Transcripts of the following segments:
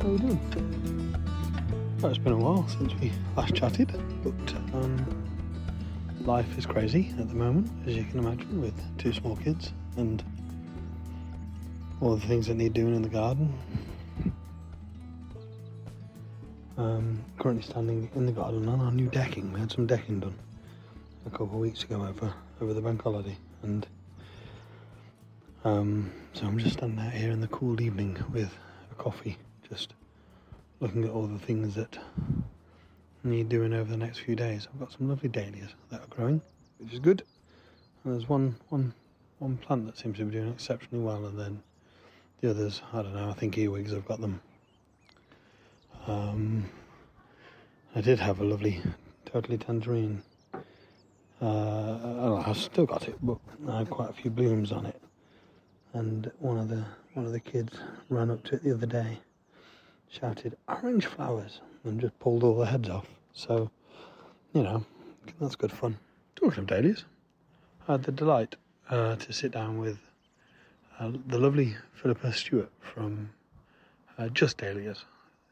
How you doing? Well, it's been a while since we last chatted, but um, life is crazy at the moment, as you can imagine, with two small kids and all the things that need doing in the garden. Um, currently standing in the garden on our new decking. We had some decking done a couple of weeks ago over over the bank holiday, and um, so I'm just standing out here in the cool evening with a coffee, just looking at all the things that need doing over the next few days. I've got some lovely dahlias that are growing, which is good. And there's one one one plant that seems to be doing exceptionally well, and then the others, I don't know. I think earwigs have got them. Um, I did have a lovely, totally tangerine. Uh, I've still got it, but I had quite a few blooms on it. And one of the one of the kids ran up to it the other day, shouted "orange flowers," and just pulled all the heads off. So, you know, that's good fun. Talking of dahlias, I had the delight uh, to sit down with uh, the lovely Phillipa Stewart from uh, Just Dahlias.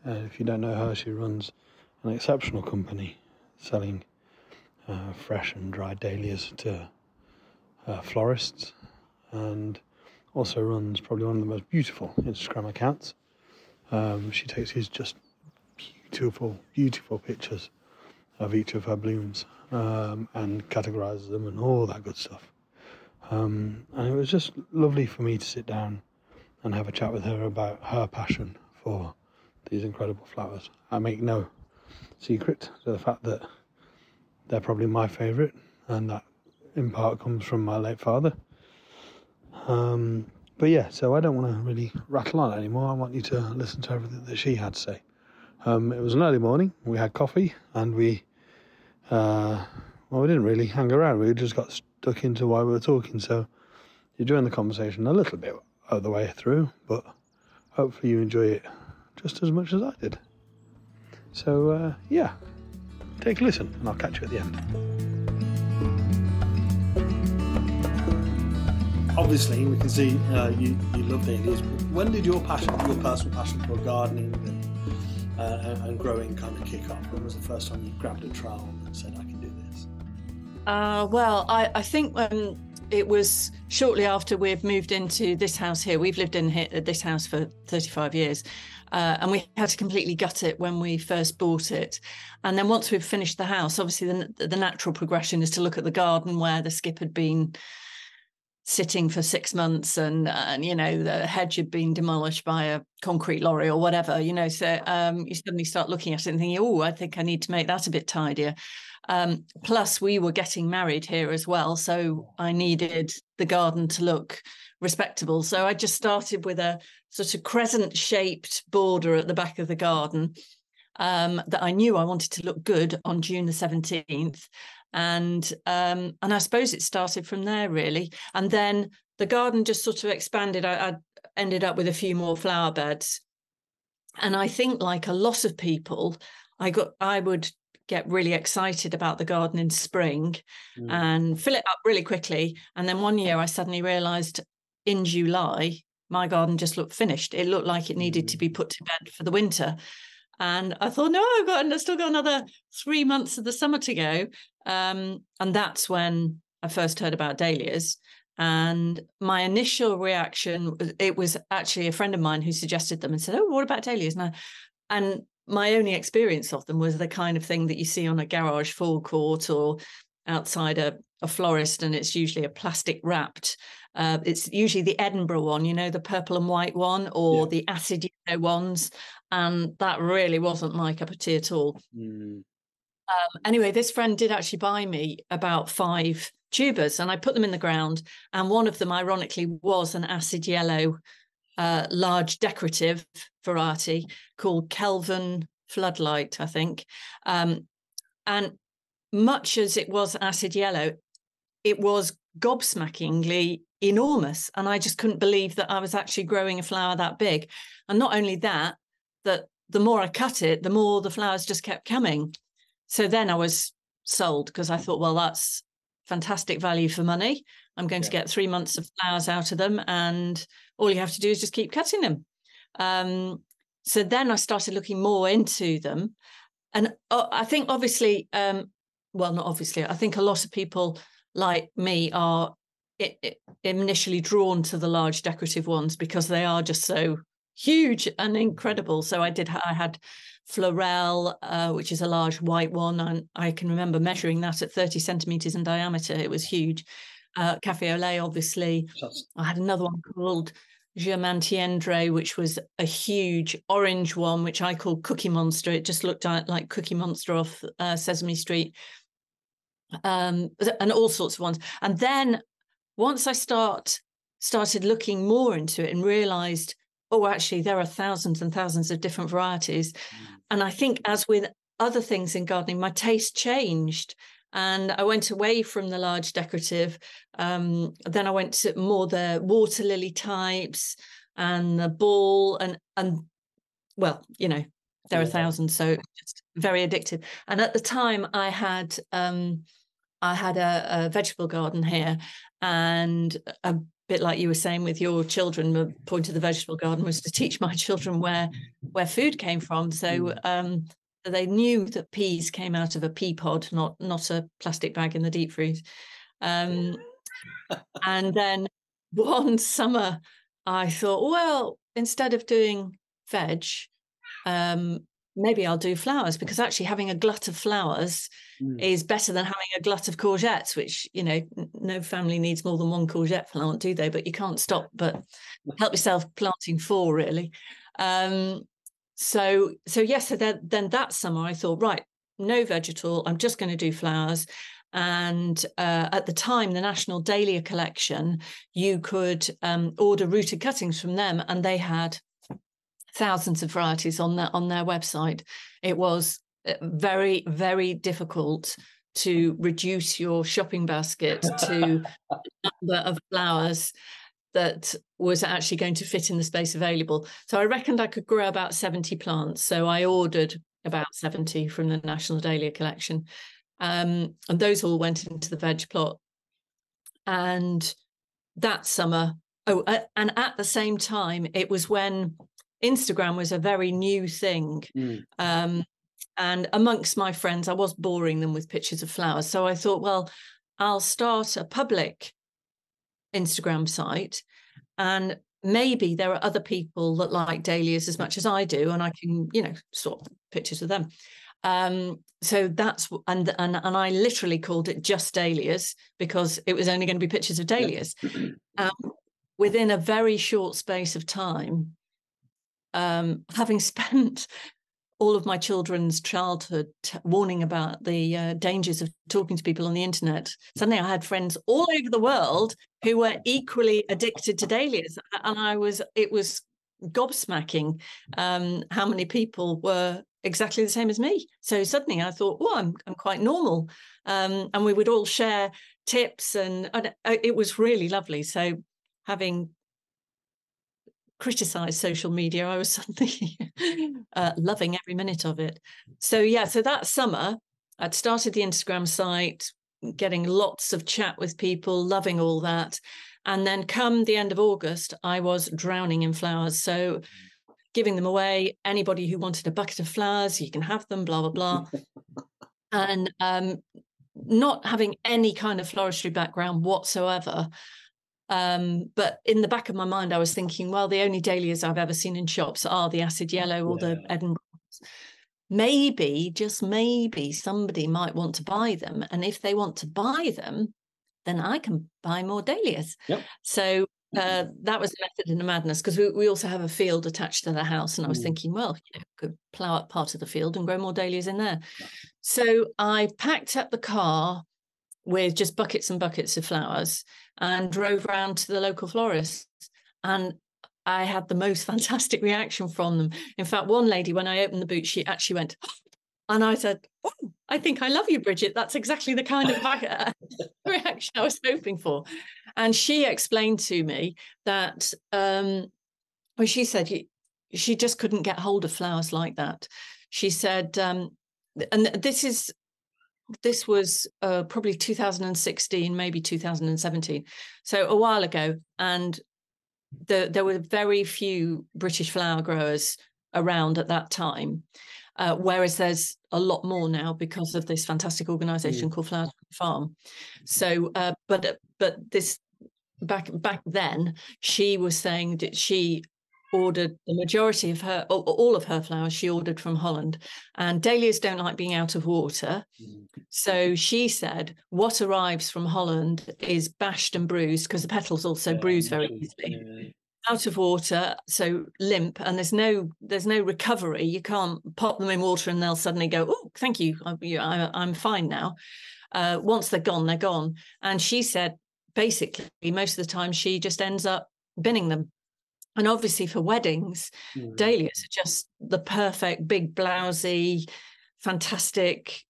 Uh, if you don't know her, she runs an exceptional company selling uh, fresh and dried dahlias to uh, florists and also runs probably one of the most beautiful Instagram accounts. Um, she takes these just beautiful, beautiful pictures of each of her blooms um, and categorizes them and all that good stuff. Um, and it was just lovely for me to sit down and have a chat with her about her passion for these incredible flowers. I make no secret to the fact that they're probably my favourite, and that in part comes from my late father. Um, but yeah, so I don't want to really rattle on anymore. I want you to listen to everything that she had to say. Um, it was an early morning. We had coffee, and we, uh, well, we didn't really hang around. We just got stuck into why we were talking. So you're enjoying the conversation a little bit of the way through, but hopefully you enjoy it just as much as I did. So uh, yeah, take a listen, and I'll catch you at the end. Obviously, we can see uh, you you love dahlias. When did your passion, your personal passion for gardening and, uh, and growing, kind of kick off? When was the first time you grabbed a trowel and said, "I can do this"? Uh, well, I, I think um, it was shortly after we've moved into this house here. We've lived in here, this house for 35 years. Uh, and we had to completely gut it when we first bought it. And then once we've finished the house, obviously the, the natural progression is to look at the garden where the skip had been sitting for six months and and you know the hedge had been demolished by a concrete lorry or whatever you know so um, you suddenly start looking at it and thinking oh i think i need to make that a bit tidier. Um, plus we were getting married here as well so i needed the garden to look respectable. So i just started with a sort of crescent shaped border at the back of the garden um, that i knew i wanted to look good on june the 17th and um, and I suppose it started from there really, and then the garden just sort of expanded. I, I ended up with a few more flower beds, and I think like a lot of people, I got I would get really excited about the garden in spring mm. and fill it up really quickly, and then one year I suddenly realised in July my garden just looked finished. It looked like it needed mm. to be put to bed for the winter. And I thought, no, I've got, I've still got another three months of the summer to go. Um, and that's when I first heard about dahlias. And my initial reaction, it was actually a friend of mine who suggested them and said, oh, what about dahlias? And, I, and my only experience of them was the kind of thing that you see on a garage forecourt or outside a, a florist, and it's usually a plastic wrapped. Uh, it's usually the Edinburgh one, you know, the purple and white one, or yeah. the acid yellow ones and that really wasn't my cup of tea at all. Mm. Um, anyway, this friend did actually buy me about five tubers, and I put them in the ground. And one of them, ironically, was an acid yellow, uh, large decorative variety called Kelvin Floodlight, I think. Um, and much as it was acid yellow, it was gobsmackingly enormous. And I just couldn't believe that I was actually growing a flower that big. And not only that, that the more I cut it, the more the flowers just kept coming. So then I was sold because I thought, well, that's fantastic value for money. I'm going yeah. to get three months of flowers out of them, and all you have to do is just keep cutting them. Um, so then I started looking more into them. And uh, I think obviously, um, well, not obviously, I think a lot of people like me are it, it initially drawn to the large decorative ones because they are just so huge and incredible. So I did, I had Fleurel, uh, which is a large white one. And I can remember measuring that at 30 centimeters in diameter. It was huge. Uh, Cafe au lait, obviously. I had another one called Germantiendre, which was a huge orange one, which I call Cookie Monster. It just looked like Cookie Monster off uh, Sesame Street. Um, and all sorts of ones. And then once I start started looking more into it and realized, oh, actually, there are thousands and thousands of different varieties. Mm. And I think, as with other things in gardening, my taste changed. And I went away from the large decorative. Um, then I went to more the water lily types and the ball and and well, you know, there are thousands, so it's very addictive. And at the time, I had um, I had a, a vegetable garden here, and a bit like you were saying with your children the point of the vegetable garden was to teach my children where where food came from so mm. um, they knew that peas came out of a pea pod not not a plastic bag in the deep freeze um, and then one summer i thought well instead of doing veg um, maybe I'll do flowers because actually having a glut of flowers mm. is better than having a glut of courgettes, which, you know, no family needs more than one courgette plant, do they? But you can't stop but help yourself planting four, really. Um, so, so yes, so then, then that summer I thought, right, no vegetal, I'm just going to do flowers. And uh, at the time, the National Dahlia Collection, you could um, order rooted cuttings from them, and they had thousands of varieties on their on their website. It was uh, very very difficult to reduce your shopping basket to number of flowers that was actually going to fit in the space available. So I reckoned I could grow about 70 plants. So I ordered about 70 from the National Dahlia collection. Um, and those all went into the veg plot. And that summer, oh, and at the same time, it was when Instagram was a very new thing. Mm. Um, and amongst my friends, I was boring them with pictures of flowers. So I thought, well, I'll start a public Instagram site and maybe there are other people that like dahlias as much as I do, and I can, you know, sort pictures of them. Um, so that's and and and I literally called it just dahlias because it was only going to be pictures of dahlias. Um, within a very short space of time, um, having spent all of my children's childhood warning about the uh, dangers of talking to people on the internet. Suddenly, I had friends all over the world who were equally addicted to dahlias, and I was it was gobsmacking um, how many people were exactly the same as me. So suddenly, I thought, oh, I'm I'm quite normal, um, and we would all share tips, and, and uh, it was really lovely. So having criticize social media. I was suddenly uh, loving every minute of it. So, yeah, so that summer, I'd started the Instagram site, getting lots of chat with people, loving all that. And then come the end of August, I was drowning in flowers. So, giving them away. Anybody who wanted a bucket of flowers, you can have them, blah, blah, blah. and um, not having any kind of floristry background whatsoever, um, but in the back of my mind, I was thinking, well, the only dahlias I've ever seen in shops are the acid yellow or yeah. the Edinburgh. Maybe, just maybe, somebody might want to buy them. And if they want to buy them, then I can buy more dahlias. Yep. So uh, that was a method in the madness because we, we also have a field attached to the house. And I was thinking, well, you know, could plough up part of the field and grow more dahlias in there. So I packed up the car with just buckets and buckets of flowers and drove around to the local florists. And I had the most fantastic reaction from them. In fact, one lady, when I opened the boot, she actually went, and I said, oh, I think I love you, Bridget. That's exactly the kind of reaction I was hoping for. And she explained to me that, um, well, she said she just couldn't get hold of flowers like that. She said, um, and this is this was uh, probably 2016, maybe 2017. So a while ago. And the, there were very few British flower growers around at that time. Uh, whereas there's a lot more now because of this fantastic organization mm. called Flower Farm. So, uh, but but this back back then, she was saying that she ordered the majority of her all of her flowers she ordered from holland. And dahlias don't like being out of water. Mm. so she said what arrives from holland is bashed and bruised because the petals also yeah, bruise very easily. Yeah. Out of water so limp and there's no there's no recovery. You can't pop them in water and they'll suddenly go oh thank you. I, am fine now. Uh, once they're gone they're gone. And she said basically most of the time she just ends up binning them and obviously for weddings mm. dahlias are just the perfect big blousy fantastic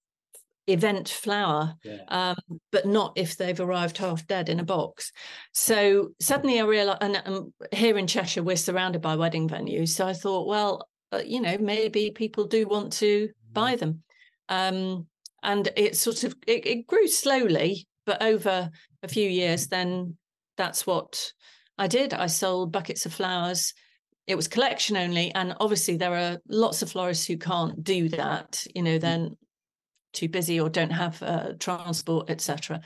event flower, yeah. um, but not if they've arrived half dead in a box. So suddenly I realized, and, and here in Cheshire, we're surrounded by wedding venues. So I thought, well, uh, you know, maybe people do want to mm-hmm. buy them. Um, and it sort of it, it grew slowly, but over a few years, then that's what I did. I sold buckets of flowers it was collection only and obviously there are lots of florists who can't do that you know mm. then too busy or don't have uh, transport, etc.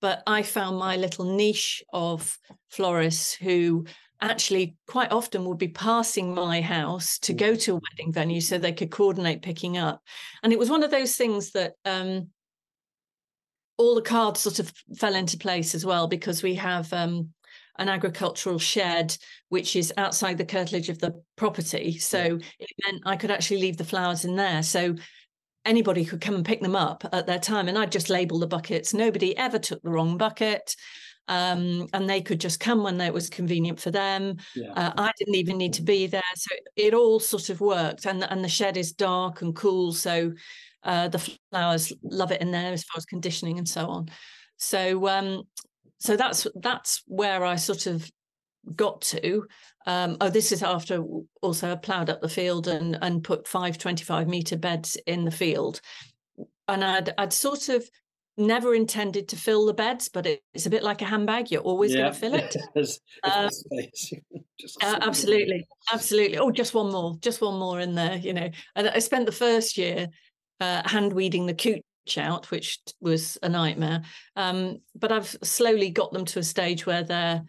But I found my little niche of florists who actually quite often would be passing my house to go to a wedding venue so they could coordinate picking up. And it was one of those things that um, all the cards sort of fell into place as well because we have um, an agricultural shed which is outside the curtilage of the property. So it meant I could actually leave the flowers in there. So anybody could come and pick them up at their time. And I'd just label the buckets. Nobody ever took the wrong bucket. Um, and they could just come when it was convenient for them. Yeah. Uh, I didn't even need to be there. So it all sort of worked. And, and the shed is dark and cool. So uh, the flowers love it in there as far as conditioning and so on. So um, so that's that's where I sort of got to. Um, oh, this is after also I ploughed up the field and and put five 25 meter beds in the field, and I'd I'd sort of never intended to fill the beds, but it, it's a bit like a handbag. You're always yeah. going to fill it. um, uh, absolutely, absolutely. Oh, just one more, just one more in there. You know, and I spent the first year uh, hand weeding the cooch out, which was a nightmare. Um, but I've slowly got them to a stage where they're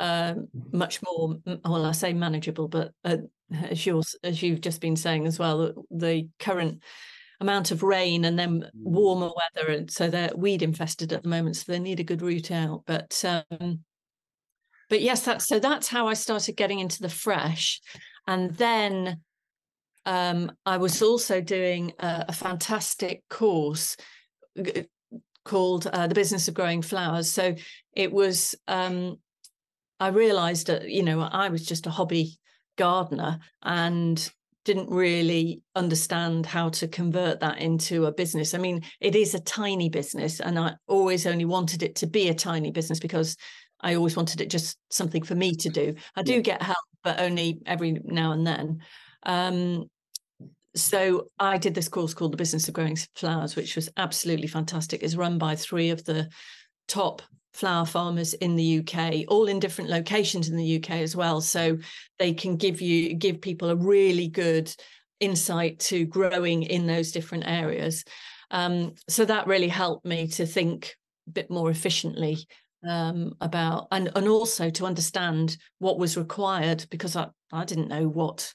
uh, much more well i say manageable but uh, as you as you've just been saying as well the current amount of rain and then mm. warmer weather and so they're weed infested at the moment so they need a good route out but um but yes that's so that's how i started getting into the fresh and then um i was also doing a, a fantastic course called uh, the business of growing flowers so it was um I realized that, you know, I was just a hobby gardener and didn't really understand how to convert that into a business. I mean, it is a tiny business, and I always only wanted it to be a tiny business because I always wanted it just something for me to do. I do get help, but only every now and then. Um, so I did this course called The Business of Growing Flowers, which was absolutely fantastic. It's run by three of the top flower farmers in the UK, all in different locations in the UK as well. So they can give you give people a really good insight to growing in those different areas. Um, so that really helped me to think a bit more efficiently um, about and and also to understand what was required because I, I didn't know what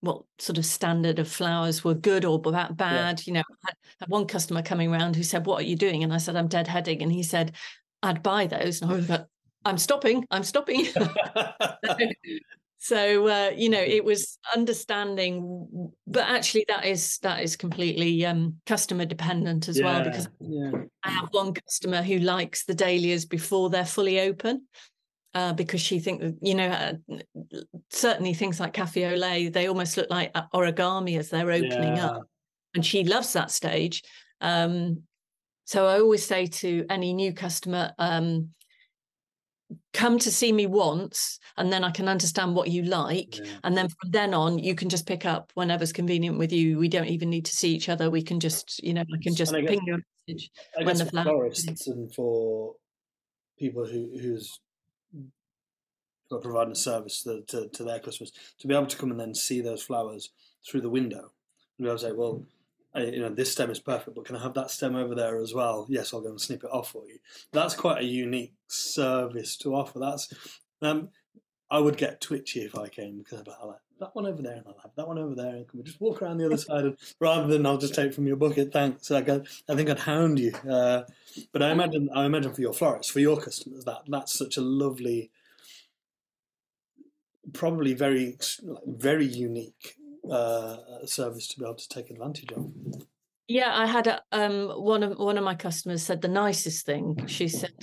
what sort of standard of flowers were good or bad. Yeah. You know, I had one customer coming around who said, "What are you doing?" And I said, "I'm deadheading," and he said, I'd buy those, and I was like, I'm stopping, I'm stopping. so uh, you know, it was understanding, but actually, that is that is completely um, customer dependent as yeah, well because yeah. I have one customer who likes the dahlias before they're fully open. Uh, because she think you know uh, certainly things like cafe au lait they almost look like origami as they're opening yeah. up and she loves that stage um, so I always say to any new customer, um, come to see me once and then I can understand what you like. Yeah. And then from then on, you can just pick up whenever's convenient with you. We don't even need to see each other. We can just, you know, I can just I guess, ping you a message I when the flowers. And for people who whose providing a service to, to, to, their customers to be able to come and then see those flowers through the window and be able to say, well, I, you know, this stem is perfect, but can I have that stem over there as well? Yes, I'll go and snip it off for you. That's quite a unique service to offer. That's um, I would get twitchy if I came because I'd be like, that one over there, and I'll have that one over there, and can we just walk around the other side? And, rather than I'll just take from your bucket, thanks. I, I think I'd hound you. Uh, but I imagine, I imagine for your florists, for your customers, that that's such a lovely, probably very, very unique uh, service to be able to take advantage of. Yeah, I had a, um, one of one of my customers said the nicest thing. She said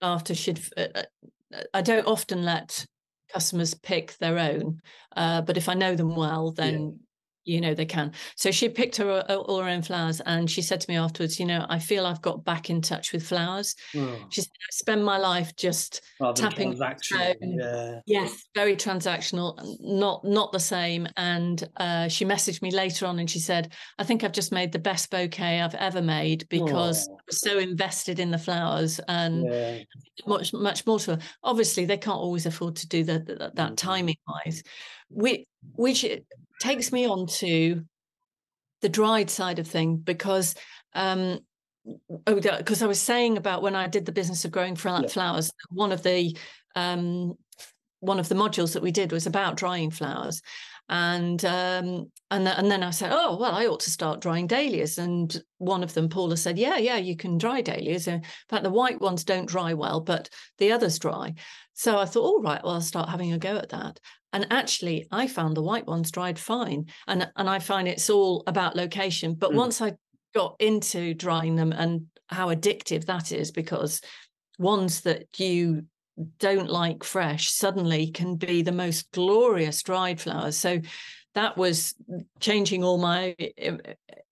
after she'd, uh, uh I don't often let customers pick their own. Uh, but if I know them well, then you know they can so she picked her all her own flowers and she said to me afterwards you know i feel i've got back in touch with flowers oh. she said i spend my life just Rather tapping yeah. yes very transactional not not the same and uh, she messaged me later on and she said i think i've just made the best bouquet i've ever made because oh. i was so invested in the flowers and yeah. much much more to her obviously they can't always afford to do that that, that mm-hmm. timing wise we which takes me on to the dried side of thing because um oh because i was saying about when i did the business of growing flowers yeah. one of the um one of the modules that we did was about drying flowers. And um and, th- and then i said oh well i ought to start drying dahlias. And one of them paula said yeah yeah you can dry dahlias in fact the white ones don't dry well but the others dry so i thought all right well i'll start having a go at that and actually, I found the white ones dried fine. And, and I find it's all about location. But mm. once I got into drying them and how addictive that is, because ones that you don't like fresh suddenly can be the most glorious dried flowers. So that was changing all my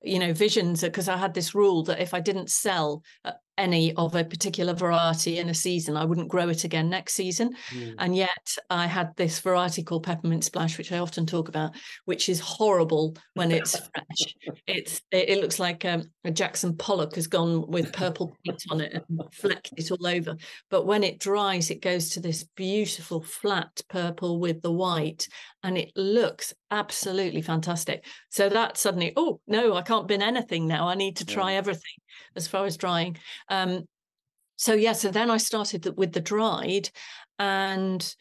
you know visions because i had this rule that if i didn't sell uh, any of a particular variety in a season, I wouldn't grow it again next season. Mm. And yet I had this variety called peppermint splash, which I often talk about, which is horrible when it's fresh. It's it, it looks like um, a Jackson Pollock has gone with purple paint on it and flecked it all over. But when it dries, it goes to this beautiful flat purple with the white, and it looks absolutely fantastic. So that suddenly, oh no, I can't bin anything now. I need to try yeah. everything as far as drying. Um, so yeah, so then I started with the dried, and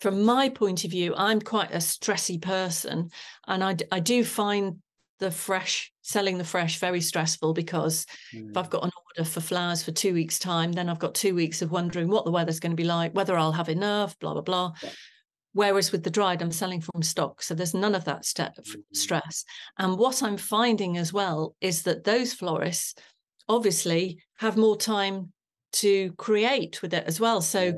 from my point of view, I'm quite a stressy person, and I I do find the fresh selling the fresh very stressful because mm. if I've got an order for flowers for two weeks time, then I've got two weeks of wondering what the weather's going to be like, whether I'll have enough, blah blah blah. Yeah. Whereas with the dried, I'm selling from stock. So there's none of that st- mm-hmm. stress. And what I'm finding as well is that those florists obviously have more time to create with it as well. So,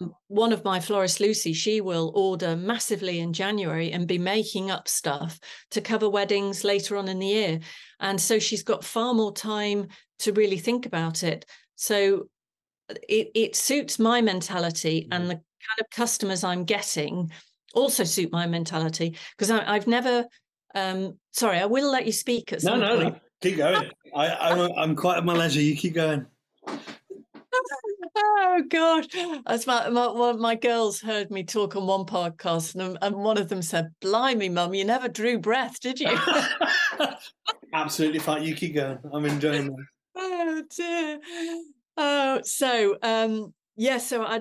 um, one of my florists, Lucy, she will order massively in January and be making up stuff to cover weddings later on in the year. And so, she's got far more time to really think about it. So, it, it suits my mentality and mm-hmm. the kind of customers I'm getting also suit my mentality because I've never. Um, sorry, I will let you speak at some no, no, point. No. Keep going. I, I'm, I'm quite at my leisure. You keep going. Oh God! As my, my one of my girls heard me talk on one podcast, and, and one of them said, "Blimey, mum, you never drew breath, did you?" Absolutely fine. You keep going. I'm enjoying this. Oh dear. Oh, so um, yeah. So I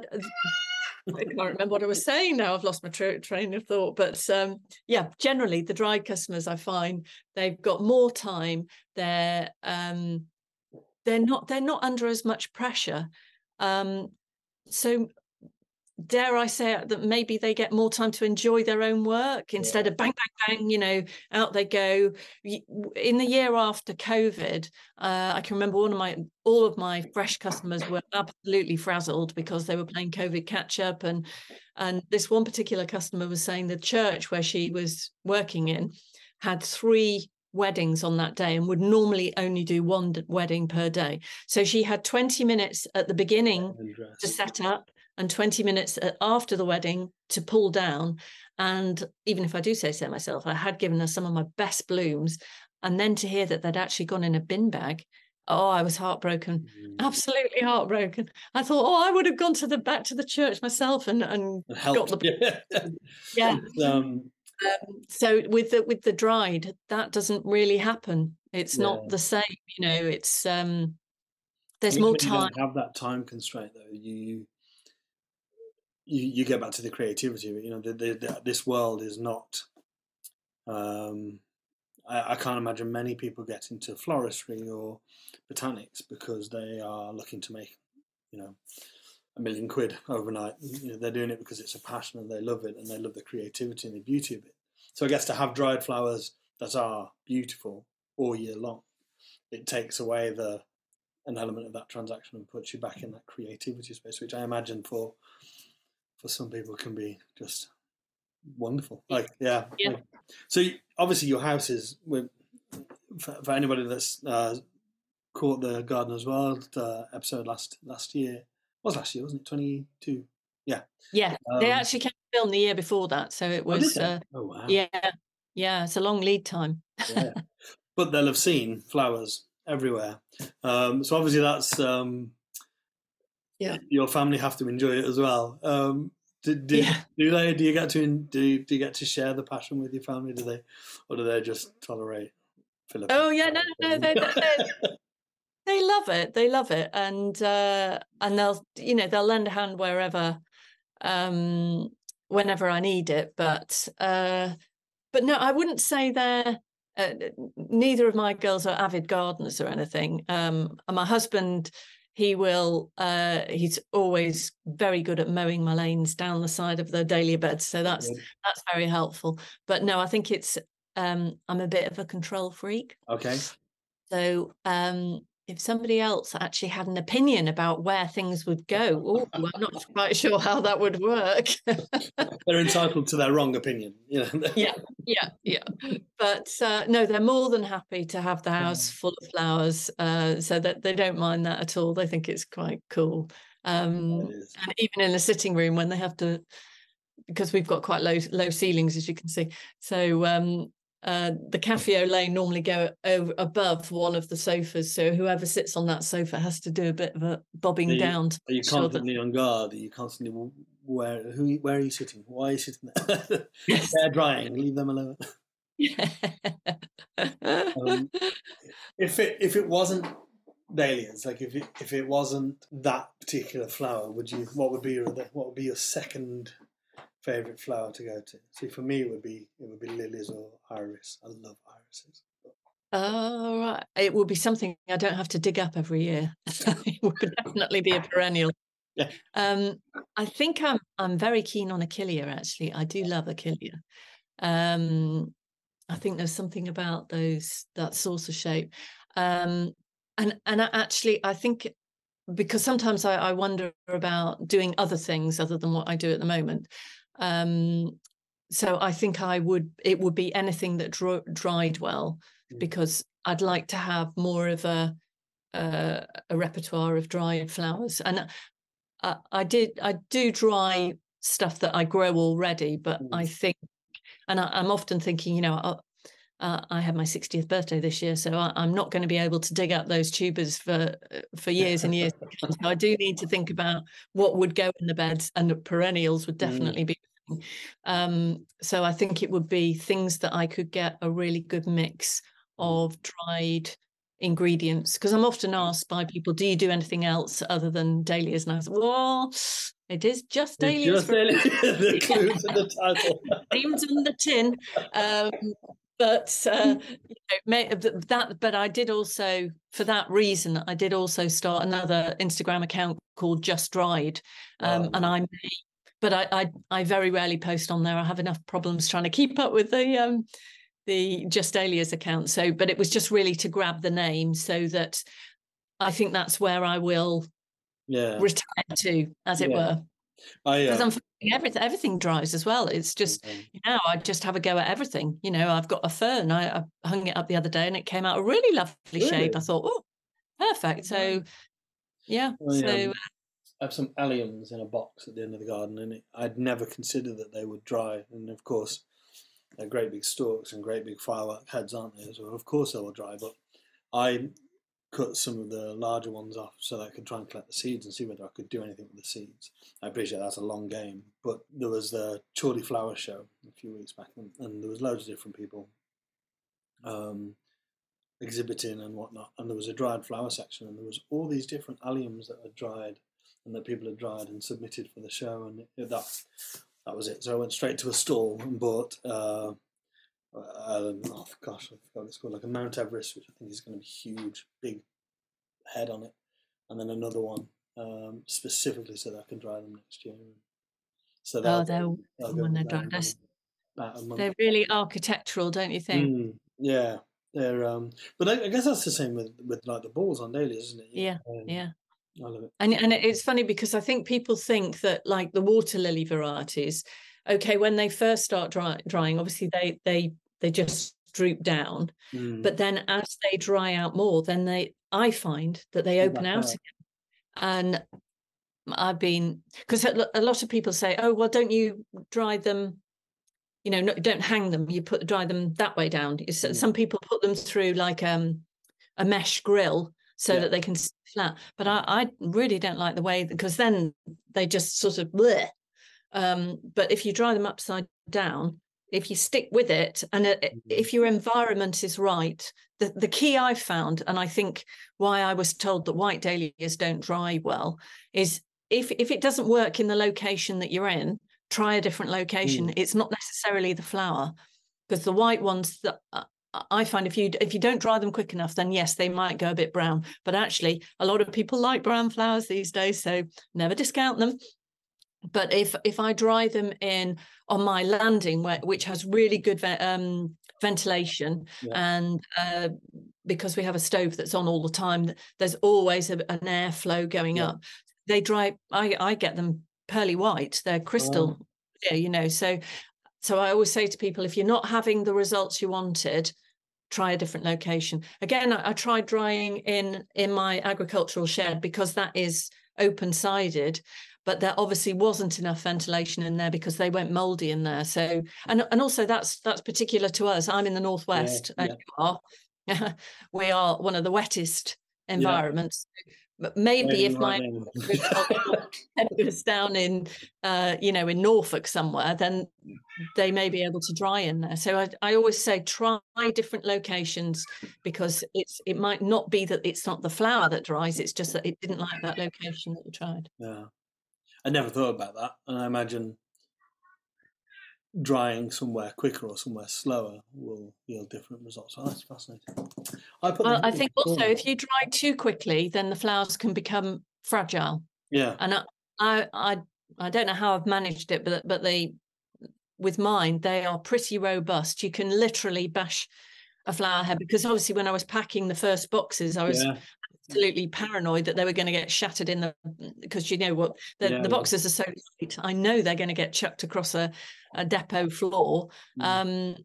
I can't remember what I was saying now. I've lost my tra- train of thought. But um, yeah, generally the dried customers I find they've got more time. They're um, they're not they're not under as much pressure. Um, so dare I say it, that maybe they get more time to enjoy their own work instead yeah. of bang, bang, bang, you know, out they go. In the year after COVID, uh, I can remember one of my, all of my fresh customers were absolutely frazzled because they were playing COVID catch up. And, and this one particular customer was saying the church where she was working in had three weddings on that day and would normally only do one wedding per day. So she had 20 minutes at the beginning to set up and 20 minutes after the wedding to pull down. And even if I do say so myself, I had given her some of my best blooms. And then to hear that they'd actually gone in a bin bag Oh, I was heartbroken, Mm. absolutely heartbroken. I thought, oh, I would have gone to the back to the church myself and and It got the Yeah. yeah. It's, um, So with the with the dried, that doesn't really happen. It's Yeah. not the same, you know. It's um, there's more time. don't have that time constraint though. You you you get back to the creativity. You know, the, the, the, this world is not. Um, I, I can't imagine many people get into floristry or botanics because they are looking to make, you know, a million quid overnight. You know, they're doing it because it's a passion and they love it and they love the creativity and the beauty of it. So I guess to have dried flowers that are beautiful all year long, it takes away the an element of that transaction and puts you back in that creativity space, which I imagine for for some people can be just wonderful. Like, yeah. Yeah. like- so obviously, your house is with for, for anybody that's uh, caught the Gardeners World uh, episode last last year. Was last year, wasn't it? Twenty two. Yeah, Yeah. they Um, actually came to film the year before that, so it Oh, was they? uh, oh wow. yeah, yeah. It's a long lead time. yeah. But they'll have seen flowers everywhere. Um, so obviously that's um, Yeah. Your family have to enjoy it as well. Um, do, do, Yeah. do they? Do you get to do you, do you get to share the passion with your family? Do they, or do they just tolerate? Philip? Oh yeah, no, no, they, they, they, they love it. They love it, and uh, and they'll you know they'll lend a hand wherever, um, whenever I need it. But uh, but no, I wouldn't say they're. Uh, neither of my girls are avid gardeners or anything. Um, and my husband, he will. Uh, he's always very good at mowing my lanes down the side of the dahlia bed so that's that's very helpful. But no, I think it's. Um, I'm a bit of a control freak. Okay. So um, if somebody else actually had an opinion about where things would go, oh, I'm not quite sure how that would work. They're entitled to their wrong opinion. You know. Yeah. yeah, yeah. But uh, no, they're more than happy to have the house full of flowers, uh, so that they don't mind that at all. They think it's quite cool. Um, and even in the sitting room when they have to because we've got quite low low ceilings as you can see so um uh, the cafe au lait normally go over above one of the sofas so whoever sits on that sofa has to do a bit of a bobbing you- down to Are you sure that- constantly on guard? Are you constantly where? Who? Where are you sitting? Why are you sitting there? Yes. They're drying. Leave them alone. Um, if it if it wasn't dahlias, like if it if it wasn't that particular flower, would you? What would be your? What would be your second favorite flower to go to? See, for me, it would be it would be lilies or iris. I love irises. oh right it would be something i don't have to dig up every year it would definitely be a perennial Yeah. um i think i'm i'm very keen on achillea actually i do love achillea um i think there's something about those that saucer shape um and and I actually i think because sometimes I, I wonder about doing other things other than what i do at the moment um so i think i would it would be anything that dro- dried well Mm. because i'd like to have more of a uh, a repertoire of dried flowers and I, I did i do dry stuff that i grow already but Mm. i think and I, i'm often thinking you know uh, I had my 60th birthday this year, so I, I'm not going to be able to dig up those tubers for uh, for years and years. to come. So I do need to think about what would go in the beds, and the perennials would Mm. definitely be. Um, so I think it would be things that I could get a really good mix Mm. of dried ingredients because I'm often asked by people, "Do you do anything else other than dahlias?" And I said, "Well, it is just dahlias." just for the clues in the title. names on the tin. Um, but uh, you know, may, that, but I did also, for that reason, I did also start another Instagram account called Just Dried, um, Wow. and I may, but I, I, I very rarely post on there. I have enough problems trying to keep up with the um, the Just Dahlias account. So, but it was just really to grab the name so that I think that's where I will Yeah. retire to, as it were, because uh, I'm everything everything dries as well. It's just you know, I just have a go at everything. You know, I've got a fern. I, I hung it up the other day and it came out a really lovely shape. I thought, oh, perfect. So, yeah. I, so, um, I have some alliums in a box at the end of the garden, and it, I'd never considered that they would dry. And of course, they're great big stalks and great big firework heads, aren't they? So of course they will dry. But I cut some of the larger ones off so that I could try and collect the seeds and see whether I could do anything with the seeds. I appreciate that's a long game, but there was the Chorley Flower Show a few weeks back, and, and there was loads of different people um, exhibiting and whatnot. And there was a dried flower section, and there was all these different alliums that had dried and that people had dried and submitted for the show, and it, that that was it. So I went straight to a stall and bought. Uh, um, oh gosh, I forgot what it's called, like a Mount Everest, which I think is going to be huge, big head on it, and then another one um, specifically so that I can dry them next year. So oh, they'll when they're dry. They're really architectural, don't you think? Mm, yeah, they're. Um, but I, I, guess that's the same with with like the balls on dahlias, isn't it? Yeah, um, yeah. I love it. And and it's funny because I think people think that like the water lily varieties, okay, when they first start dry, drying, obviously they they they just droop down. Mm. But then as they dry out more, then they I find that they open out again. And I've been because a lot of people say, "Oh, well, don't you dry them? You know, don't hang them. You put dry them that way down." Mm. Some people put them through like um, a mesh grill so yeah. that they can flat. But I, I, really don't like the way because then they just sort of bleh. Um, but if you dry them upside down, if you stick with it and mm-hmm. if your environment is right the, the key i've found and i think why i was told that white dahlias don't dry well is if if it doesn't work in the location that you're in try a different location mm. it's not necessarily the flower because the white ones that uh, I find if you if you don't dry them quick enough, then yes, they might go a bit brown. But actually, a lot of people like brown flowers these days, so never discount them but if if I dry them in on my landing, where, which has really good um, ventilation, yeah. and uh, because we have a stove that's on all the time, there's always a, an airflow going yeah. up. They dry. I I get them pearly white. They're crystal. Oh. Yeah, you know. So so I always say to people, if you're not having the results you wanted, try a different location. Again, I, I tried drying in in my agricultural shed because that is open sided but there obviously wasn't enough ventilation in there because they went moldy in there. So and and also that's that's particular to us. I'm in the northwest, yeah, and yeah. are. we are one of the wettest environments. Yeah. But maybe if my head was down in, uh, you know, in Norfolk somewhere, then they may be able to dry in there. So I, I always say try different locations because it's it might not be that it's not the flower that dries; it's just that it didn't like that location that you tried. Yeah. I never thought about that, and I imagine drying somewhere quicker or somewhere slower will yield different results. Oh, that's fascinating. I, well, I think also if you dry too quickly, then the flowers can become fragile. Yeah, and I, I, I, I don't know how I've managed it, but but they, with mine, they are pretty robust. You can literally bash a flower head because obviously when I was packing the first boxes, I was yeah absolutely paranoid that they were going to get shattered in the because you know what the, yeah, the boxes are so light. I know they're going to get chucked across a, a depot floor. Mm. Um,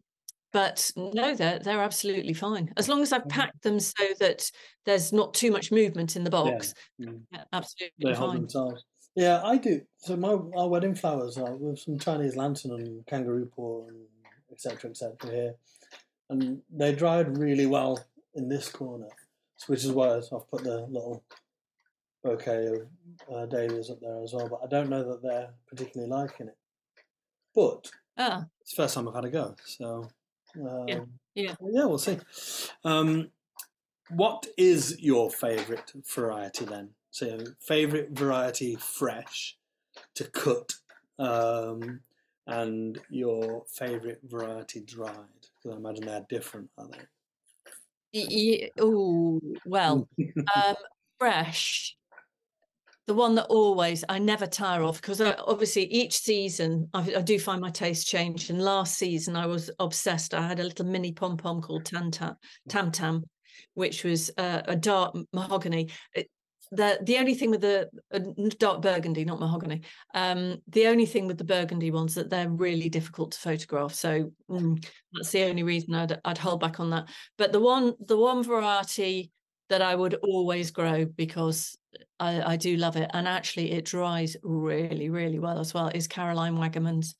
but no, they're they're absolutely fine as long as I've packed them so that there's not too much movement in the box. Yeah. Mm. Yeah, absolutely they fine. themselves. Yeah, I do. So my our wedding flowers are with some Chinese lantern and kangaroo paw and etc. etc. here, and they dried really well in this corner which is why I've put the little bouquet of uh, dahlias up there as well. But I don't know that they're particularly liking it. But ah. it's the first time I've had a go, so um, yeah, yeah, yeah, we'll see. Um, what is your favourite variety then? So, favourite variety fresh to cut, um, and your favourite variety dried? Because I imagine they're different, are they? Oh well, um, fresh. The one that always I never tire of because obviously each season I, I, do find my taste change. And last season I was obsessed. I had a little mini pom pom called Tam Tam, Tam Tam, which was uh, a dark mahogany. It, the the only thing with the uh, dark burgundy, not mahogany, um, the only thing with the burgundy ones that they're really difficult to photograph. So mm, that's the only reason I'd I'd hold back on that. But the one the one variety that I would always grow because I, I do love it, and actually it dries really really well as well is Carolina Wagemans,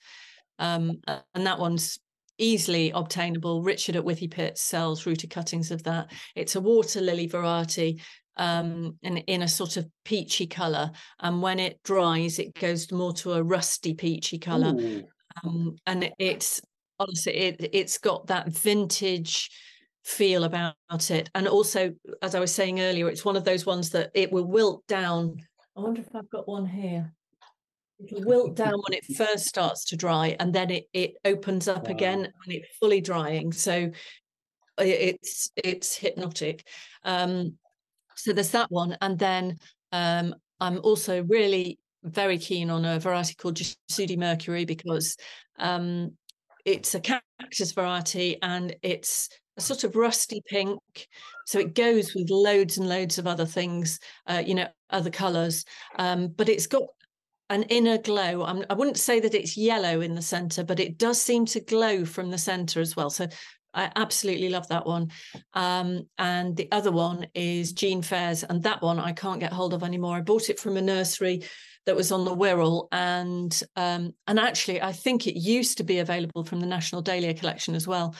um, and that one's easily obtainable. Richard at Withy Pit sells rooted cuttings of that. It's a water lily variety um, and in a sort of peachy colour. And when it dries, it goes more to a rusty peachy colour. Um, and it's honestly, it, it's got that vintage feel about it. And also, as I was saying earlier, it's one of those ones that it will wilt down. I wonder if I've got one here. It'll wilt down when it first starts to dry, and then it it opens up wow. again when it's fully drying. So it's it's hypnotic. Um, so there's that one, and then um, I'm also really very keen on a variety called Jasudi Mercury because um, it's a cactus variety and it's a sort of rusty pink. So it goes with loads and loads of other things, uh, you know, other colours. Um, but it's got an inner glow. I'm, I would not say that it's yellow in the centre, but it does seem to glow from the centre as well. So I absolutely love that one. Um, and the other one is Jean Fairs, and that one I can't get hold of anymore. I bought it from a nursery that was on the Wirral, and um, and actually I think it used to be available from the National Dahlia collection as well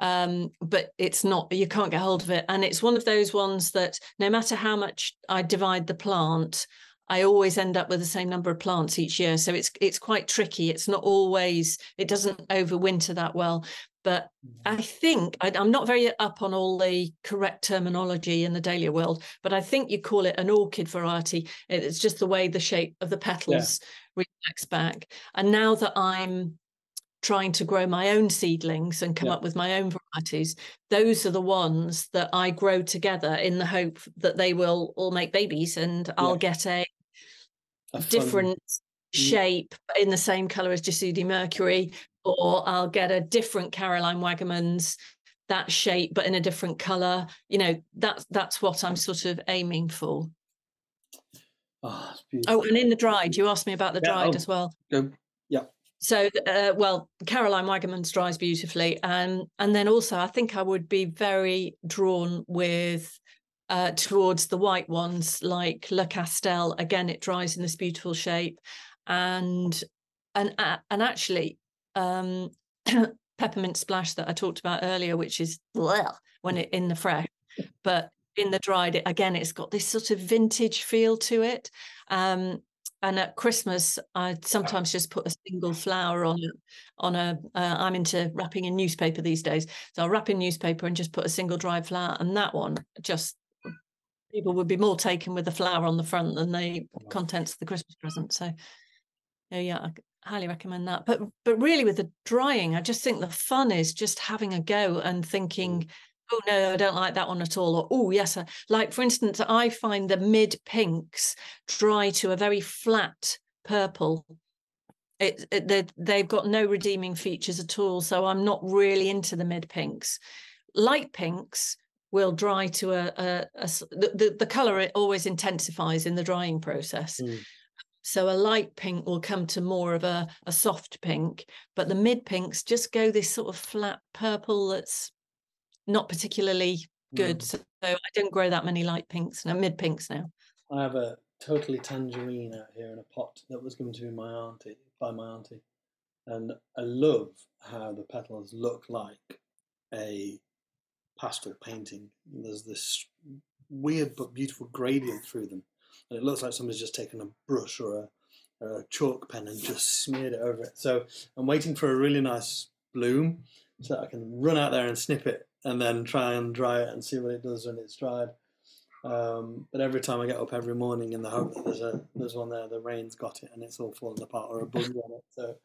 um, but it's not you can't get hold of it and it's one of those ones that no matter how much i divide the plant i always end up with the same number of plants each year so it's it's quite tricky it's not always it doesn't overwinter that well but mm-hmm. I think I, am not very up on all the correct terminology in the dahlia world, but I think you call it an orchid variety. It's just the way the shape of the petals yeah. reflects back. And now that I'm trying to grow my own seedlings and come yeah. up with my own varieties those are the ones that i grow together in the hope that they will all make babies and yeah. i'll get a different shape in the same color as Jasudi mercury or i'll get a different Carolina Wagemans that shape but in a different color. You know that's that's what i'm sort of aiming for. Oh, oh and in the dried you asked me about the yeah, dried oh, as well. yeah. So uh, well Carolina Wagemans dries beautifully and and then also i think i would be very drawn with uh, towards the white ones like le castel. Again it dries in this beautiful shape. And and uh, and actually um, peppermint splash that i talked about earlier which is well when it in the fresh. But in the dried it again it's got this sort of vintage feel to it. Um, and at Christmas, I sometimes just put a single flower on on a. am uh, into wrapping in newspaper these days, so I'll wrap in newspaper and just put a single dried flower, and that one just people would be more taken with the flower on the front than the contents of the Christmas present. So, yeah, yeah, I highly recommend that. But but really, with the drying, I just think the fun is just having a go and thinking mm oh no i don't like that one at all or oh yes like for instance i find the mid pinks dry to a very flat purple it, it they've got no redeeming features at all so i'm not really into the mid pinks light pinks will dry to a, a, a the, the color it always intensifies in the drying process mm. So a light pink will come to more of a, a soft pink, but the mid pinks just go this sort of flat purple that's not particularly good. Mm. So, I don't grow that many light pinks now, mid pinks now. I have a totally tangerine out here in a pot that was given to me my auntie by my auntie, and I love how the petals look like a pastel painting. There's this weird but beautiful gradient through them, and it looks like somebody's just taken a brush or a, a chalk pen and just smeared it over it. So I'm waiting for a really nice bloom so I can run out there and snip it and then try and dry it and see what it does when it's dried. Um, but every time I get up every morning in the hope that there's a there's one there, the rain's got it and it's all fallen apart or a bug on it. So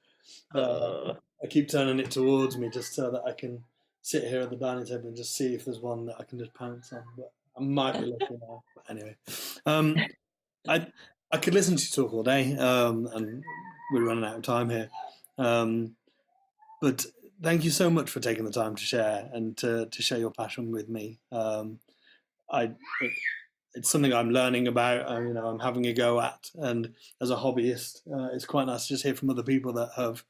uh, I keep turning it towards me just so that I can sit here at the dining table and just see if there's one that I can just pounce on. But I might be lucky now. But anyway, um, I I could listen to you talk all day, um, and we're running out of time here. Um, but thank you so much for taking the time to share and to, to share your passion with me. Um, I, it, it's something I'm learning about. Uh, you know, I'm having a go at, and as a hobbyist, uh, it's quite nice to just hear from other people that have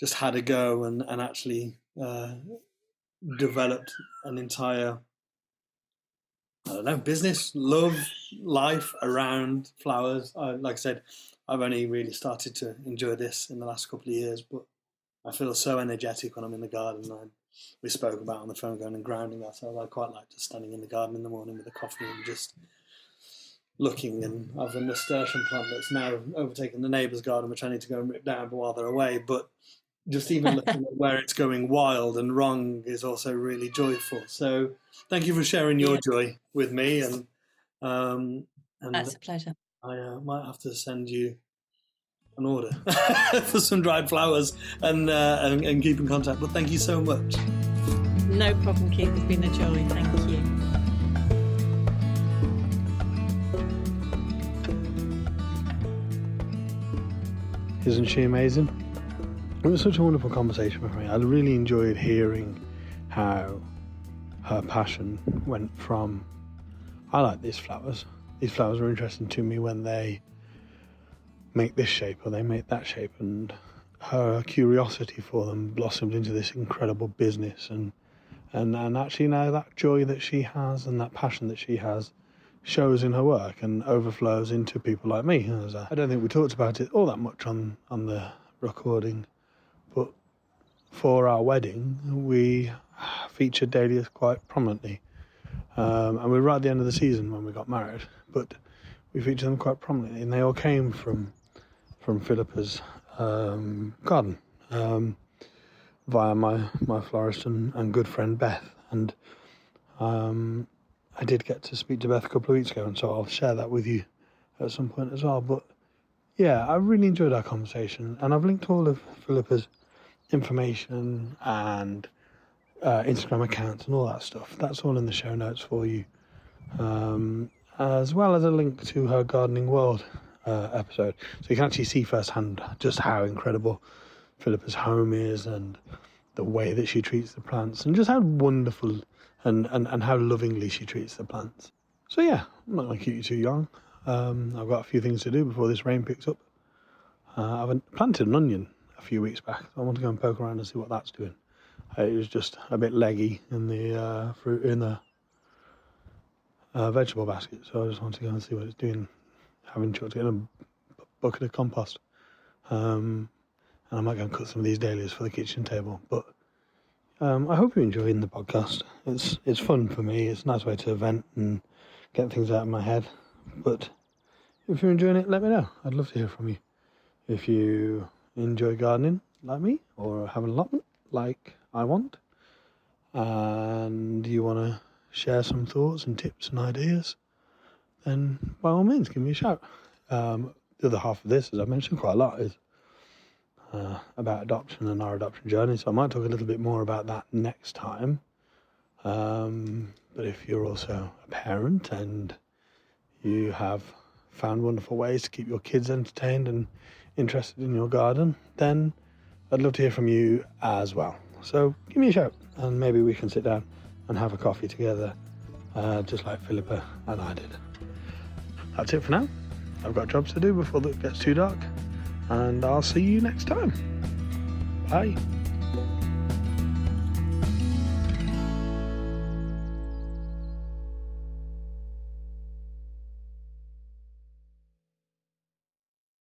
just had a go and and actually uh, developed an entire. I don't know, business, love, life around flowers. I, like I said, I've only really started to enjoy this in the last couple of years, but I feel so energetic when I'm in the garden. I, we spoke about on the phone going and grounding ourselves. I quite like just standing in the garden in the morning with a coffee and just looking. And I've a nasturtium plant that's now overtaken the neighbour's garden, which I need to go and rip down while they're away. But just even looking at where it's going wild and wrong is also really joyful. So thank you for sharing your joy with me. And, um, and that's a pleasure. I uh, might have to send you an order for some dried flowers and, uh, and, and keep in contact. But thank you so much. No problem, Keith. It's been a joy. Thank you. Isn't she amazing? It was such a wonderful conversation with me. I really enjoyed hearing how her passion went from I like these flowers. These flowers are interesting to me when they make this shape or they make that shape and her curiosity for them blossomed into this incredible business and and and actually now that joy that she has and that passion that she has shows in her work and overflows into people like me. I don't think we talked about it all that much on on the recording, for our wedding we featured dahlias quite prominently, um, and we were right at the end of the season when we got married, but we featured them quite prominently, and they all came from from Phillipa's um, garden um, via my, my florist and, and, good friend Beth. And um, I did get to speak to Beth a couple of weeks ago, and so I'll share that with you at some point as well. But yeah, I really enjoyed our conversation, and I've linked all of Phillipa's information and uh, Instagram accounts and all that stuff. That's all in the show notes for you, um, as well as a link to her gardening world uh, episode. So you can actually see firsthand just how incredible Phillipa's home is and the way that she treats the plants and just how wonderful and, and, and how lovingly she treats the plants. So yeah, I'm not going to keep you too young. Um, I've got a few things to do before this rain picks up. Uh, I've planted an onion a few weeks back. So I want to go and poke around and see what that's doing. Uh, it was just a bit leggy in the uh, fruit in the uh, vegetable basket, so I just want to go and see what it's doing having chucked in a bucket of compost. Um, and I might go and cut some of these dahlias for the kitchen table. But um, I hope you're enjoying the podcast. It's it's fun for me. It's a nice way to vent and get things out of my head. But if you're enjoying it, let me know. I'd love to hear from you. If you enjoy gardening like me, or have an allotment like I want, and you want to share some thoughts and tips and ideas, then by all means, give me a shout. Um, the other half of this, as I mentioned quite a lot, is uh, about adoption and our adoption journey. So I might talk a little bit more about that next time. Um, but if you're also a parent and you have found wonderful ways to keep your kids entertained and interested in your garden, then I'd love to hear from you as well. So give me a shout and maybe we can sit down and have a coffee together, uh, just like Phillipa and I did that's it for now. I've got jobs to do before it gets too dark, and I'll see you next time. Bye.